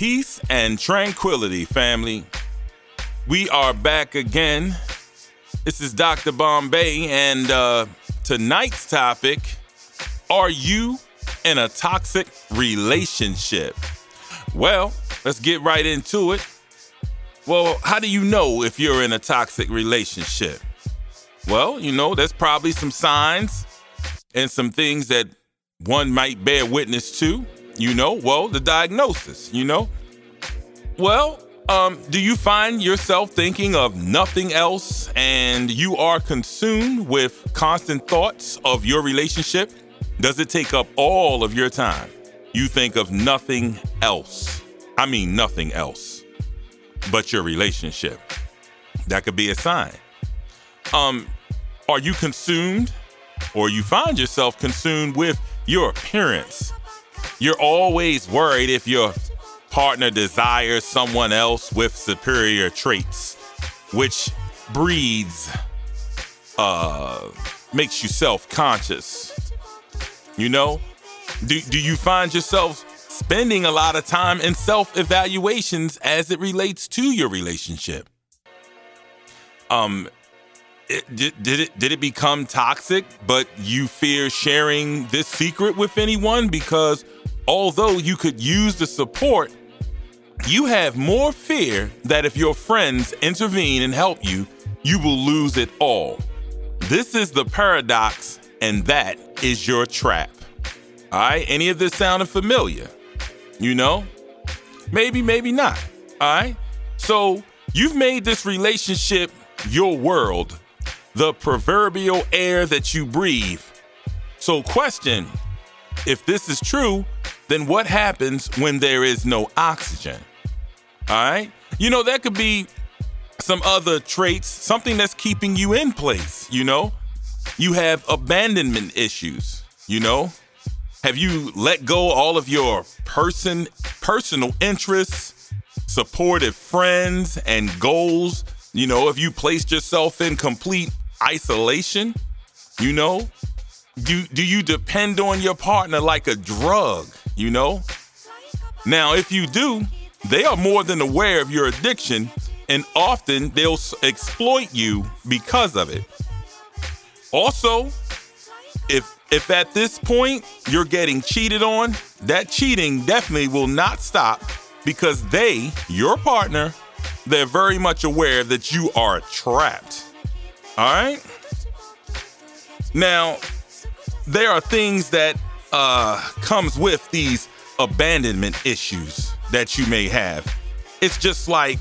Peace and tranquility, family. We are back again. This is Dr. Bombay, and uh, tonight's topic Are you in a toxic relationship? Well, let's get right into it. Well, how do you know if you're in a toxic relationship? Well, you know, there's probably some signs and some things that one might bear witness to. You know, well, the diagnosis, you know. Well, um, do you find yourself thinking of nothing else and you are consumed with constant thoughts of your relationship? Does it take up all of your time? You think of nothing else. I mean, nothing else but your relationship. That could be a sign. Um, are you consumed or you find yourself consumed with your appearance? You're always worried if your partner desires someone else with superior traits, which breeds, uh, makes you self conscious. You know? Do, do you find yourself spending a lot of time in self evaluations as it relates to your relationship? Um, it, did, did it did it become toxic but you fear sharing this secret with anyone because although you could use the support you have more fear that if your friends intervene and help you you will lose it all. This is the paradox and that is your trap. All right any of this sounding familiar? You know? Maybe maybe not. All right? So you've made this relationship your world the proverbial air that you breathe. So, question if this is true, then what happens when there is no oxygen? All right? You know, that could be some other traits, something that's keeping you in place, you know? You have abandonment issues, you know? Have you let go all of your person personal interests, supportive friends and goals? You know, if you placed yourself in complete isolation? You know? Do do you depend on your partner like a drug, you know? Now, if you do, they are more than aware of your addiction and often they'll exploit you because of it. Also, if if at this point you're getting cheated on, that cheating definitely will not stop because they, your partner, they're very much aware that you are trapped. All right. Now, there are things that uh, comes with these abandonment issues that you may have. It's just like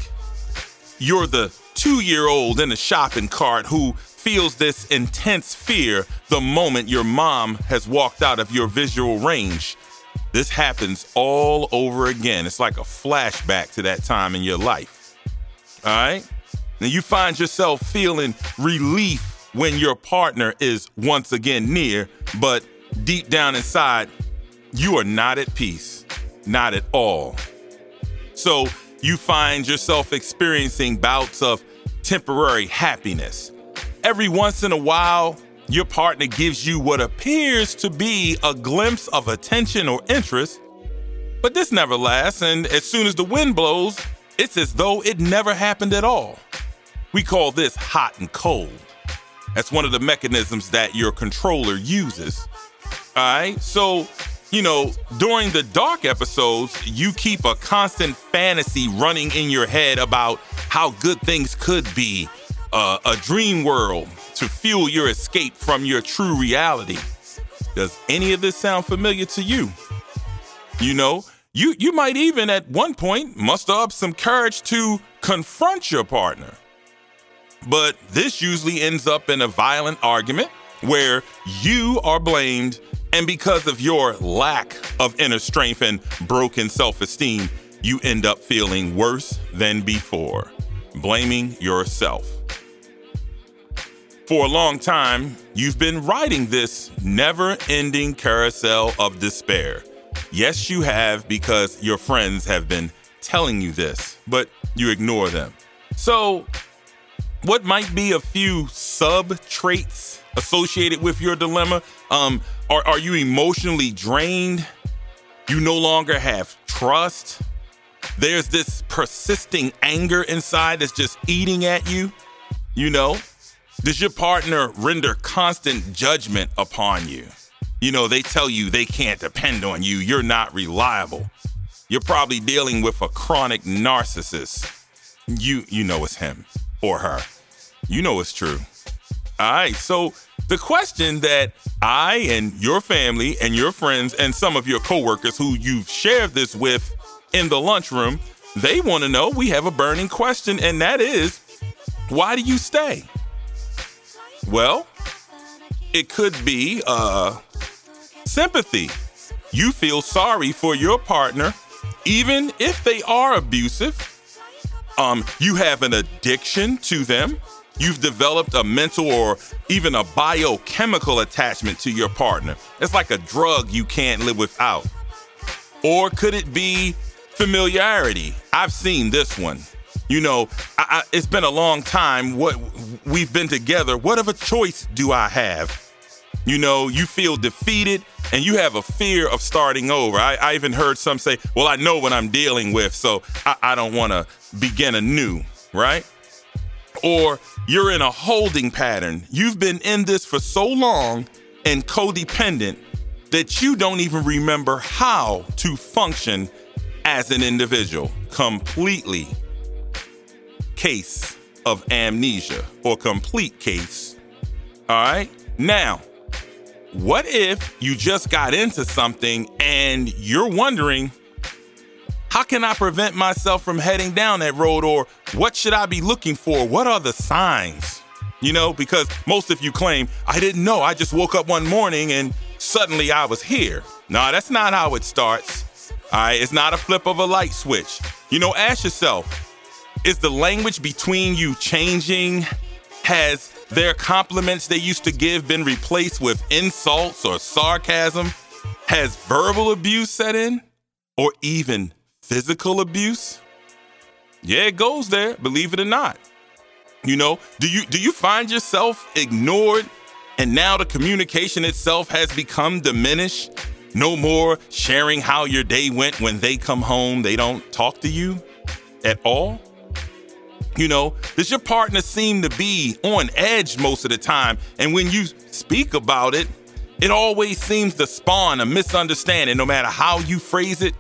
you're the two-year-old in a shopping cart who feels this intense fear the moment your mom has walked out of your visual range. This happens all over again. It's like a flashback to that time in your life. All right? and you find yourself feeling relief when your partner is once again near, but deep down inside, you are not at peace, not at all. So you find yourself experiencing bouts of temporary happiness. Every once in a while, your partner gives you what appears to be a glimpse of attention or interest, but this never lasts, and as soon as the wind blows, it's as though it never happened at all. We call this hot and cold. That's one of the mechanisms that your controller uses. All right. So, you know, during the dark episodes, you keep a constant fantasy running in your head about how good things could be, uh, a dream world to fuel your escape from your true reality. Does any of this sound familiar to you? You know, you you might even at one point muster up some courage to confront your partner. But this usually ends up in a violent argument where you are blamed, and because of your lack of inner strength and broken self esteem, you end up feeling worse than before, blaming yourself. For a long time, you've been riding this never ending carousel of despair. Yes, you have because your friends have been telling you this, but you ignore them. So, what might be a few sub traits associated with your dilemma? Um, are, are you emotionally drained? You no longer have trust. there's this persisting anger inside that's just eating at you? You know, does your partner render constant judgment upon you? You know, they tell you they can't depend on you, you're not reliable. You're probably dealing with a chronic narcissist. You you know it's him or her. You know it's true. All right, so the question that I and your family and your friends and some of your coworkers who you've shared this with in the lunchroom, they want to know. We have a burning question, and that is why do you stay? Well, it could be uh, sympathy. You feel sorry for your partner, even if they are abusive. Um, you have an addiction to them. You've developed a mental or even a biochemical attachment to your partner. It's like a drug you can't live without. Or could it be familiarity? I've seen this one. You know, I, I, it's been a long time. What we've been together. What of a choice do I have? You know, you feel defeated and you have a fear of starting over. I, I even heard some say, "Well, I know what I'm dealing with, so I, I don't want to begin anew." Right? Or you're in a holding pattern. You've been in this for so long and codependent that you don't even remember how to function as an individual. Completely case of amnesia or complete case. All right? Now, what if you just got into something and you're wondering, how can I prevent myself from heading down that road? Or what should I be looking for? What are the signs? You know, because most of you claim, I didn't know. I just woke up one morning and suddenly I was here. No, that's not how it starts. All right, it's not a flip of a light switch. You know, ask yourself is the language between you changing? Has their compliments they used to give been replaced with insults or sarcasm? Has verbal abuse set in? Or even physical abuse? Yeah, it goes there, believe it or not. You know, do you do you find yourself ignored and now the communication itself has become diminished? No more sharing how your day went when they come home, they don't talk to you at all? You know, does your partner seem to be on edge most of the time? And when you speak about it, it always seems to spawn a misunderstanding, no matter how you phrase it.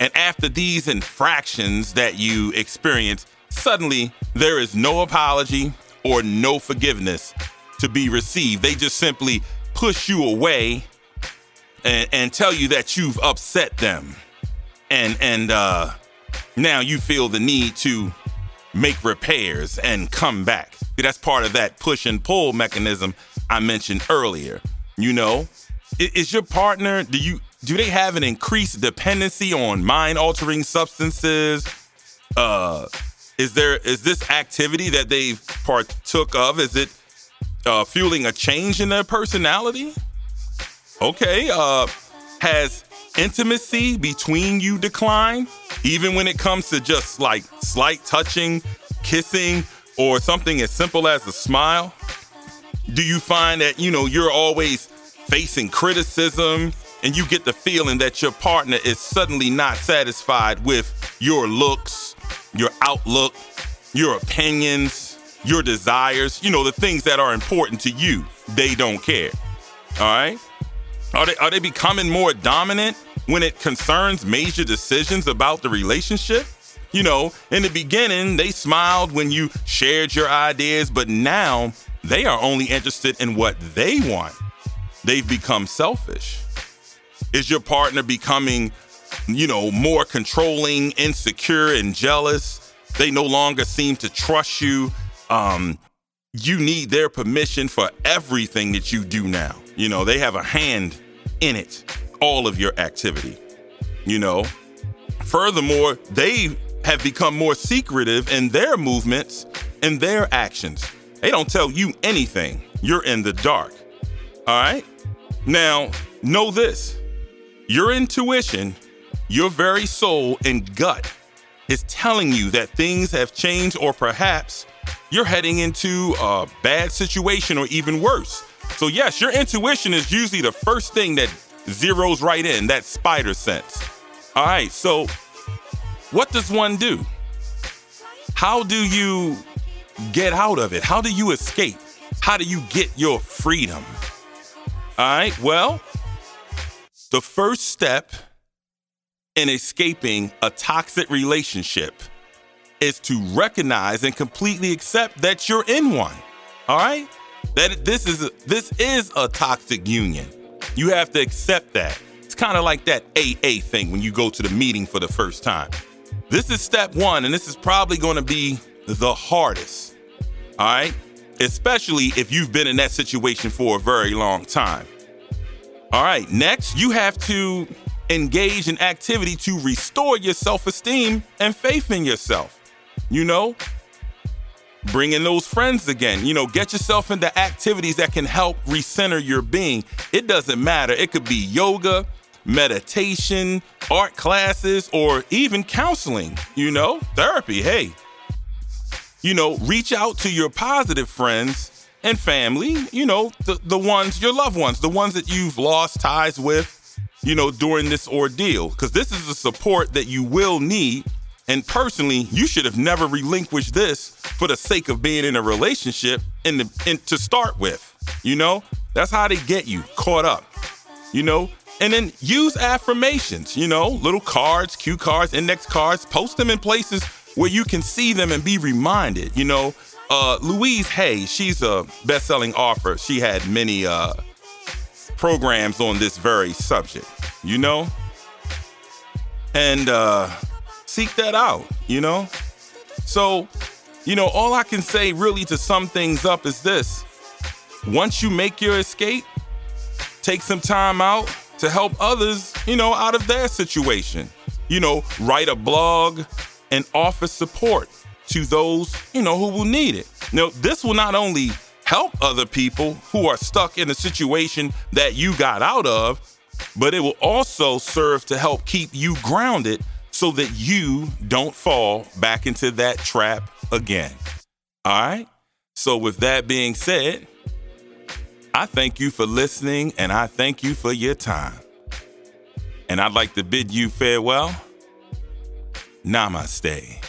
And after these infractions that you experience, suddenly there is no apology or no forgiveness to be received. They just simply push you away and, and tell you that you've upset them. And and uh, now you feel the need to make repairs and come back. That's part of that push and pull mechanism I mentioned earlier. You know, is your partner, do you do they have an increased dependency on mind altering substances? Uh is there is this activity that they've partook of is it uh fueling a change in their personality? Okay, uh has intimacy between you decline even when it comes to just like slight touching, kissing or something as simple as a smile? Do you find that, you know, you're always facing criticism and you get the feeling that your partner is suddenly not satisfied with your looks, your outlook, your opinions, your desires, you know, the things that are important to you. They don't care. All right? Are they are they becoming more dominant when it concerns major decisions about the relationship? You know, in the beginning, they smiled when you shared your ideas, but now they are only interested in what they want. They've become selfish. Is your partner becoming, you know, more controlling, insecure, and jealous? They no longer seem to trust you. Um, you need their permission for everything that you do now. You know, they have a hand in it, all of your activity. You know, furthermore, they have become more secretive in their movements and their actions. They don't tell you anything. You're in the dark. All right? Now, know this your intuition, your very soul and gut is telling you that things have changed, or perhaps you're heading into a bad situation or even worse. So, yes, your intuition is usually the first thing that zeroes right in, that spider sense. All right, so what does one do? How do you get out of it? How do you escape? How do you get your freedom? All right, well, the first step in escaping a toxic relationship is to recognize and completely accept that you're in one. All right? That this is a, this is a toxic union. You have to accept that. It's kind of like that AA thing when you go to the meeting for the first time. This is step 1 and this is probably going to be the hardest. All right? Especially if you've been in that situation for a very long time. All right, next, you have to engage in activity to restore your self esteem and faith in yourself. You know, bring in those friends again. You know, get yourself into activities that can help recenter your being. It doesn't matter. It could be yoga, meditation, art classes, or even counseling, you know, therapy. Hey, you know, reach out to your positive friends and family, you know, the, the ones, your loved ones, the ones that you've lost ties with, you know, during this ordeal. Because this is the support that you will need. And personally, you should have never relinquished this for the sake of being in a relationship in the in, to start with. You know, that's how they get you caught up. You know, and then use affirmations. You know, little cards, cue cards, index cards. Post them in places where you can see them and be reminded. You know, uh, Louise Hay, she's a best-selling author. She had many uh, programs on this very subject, you know? And uh, seek that out, you know? So, you know, all I can say really to sum things up is this. Once you make your escape, take some time out to help others, you know, out of their situation. You know, write a blog and offer support to those, you know, who will need it. Now, this will not only help other people who are stuck in the situation that you got out of, but it will also serve to help keep you grounded so that you don't fall back into that trap again. All right? So, with that being said, I thank you for listening and I thank you for your time. And I'd like to bid you farewell. Namaste.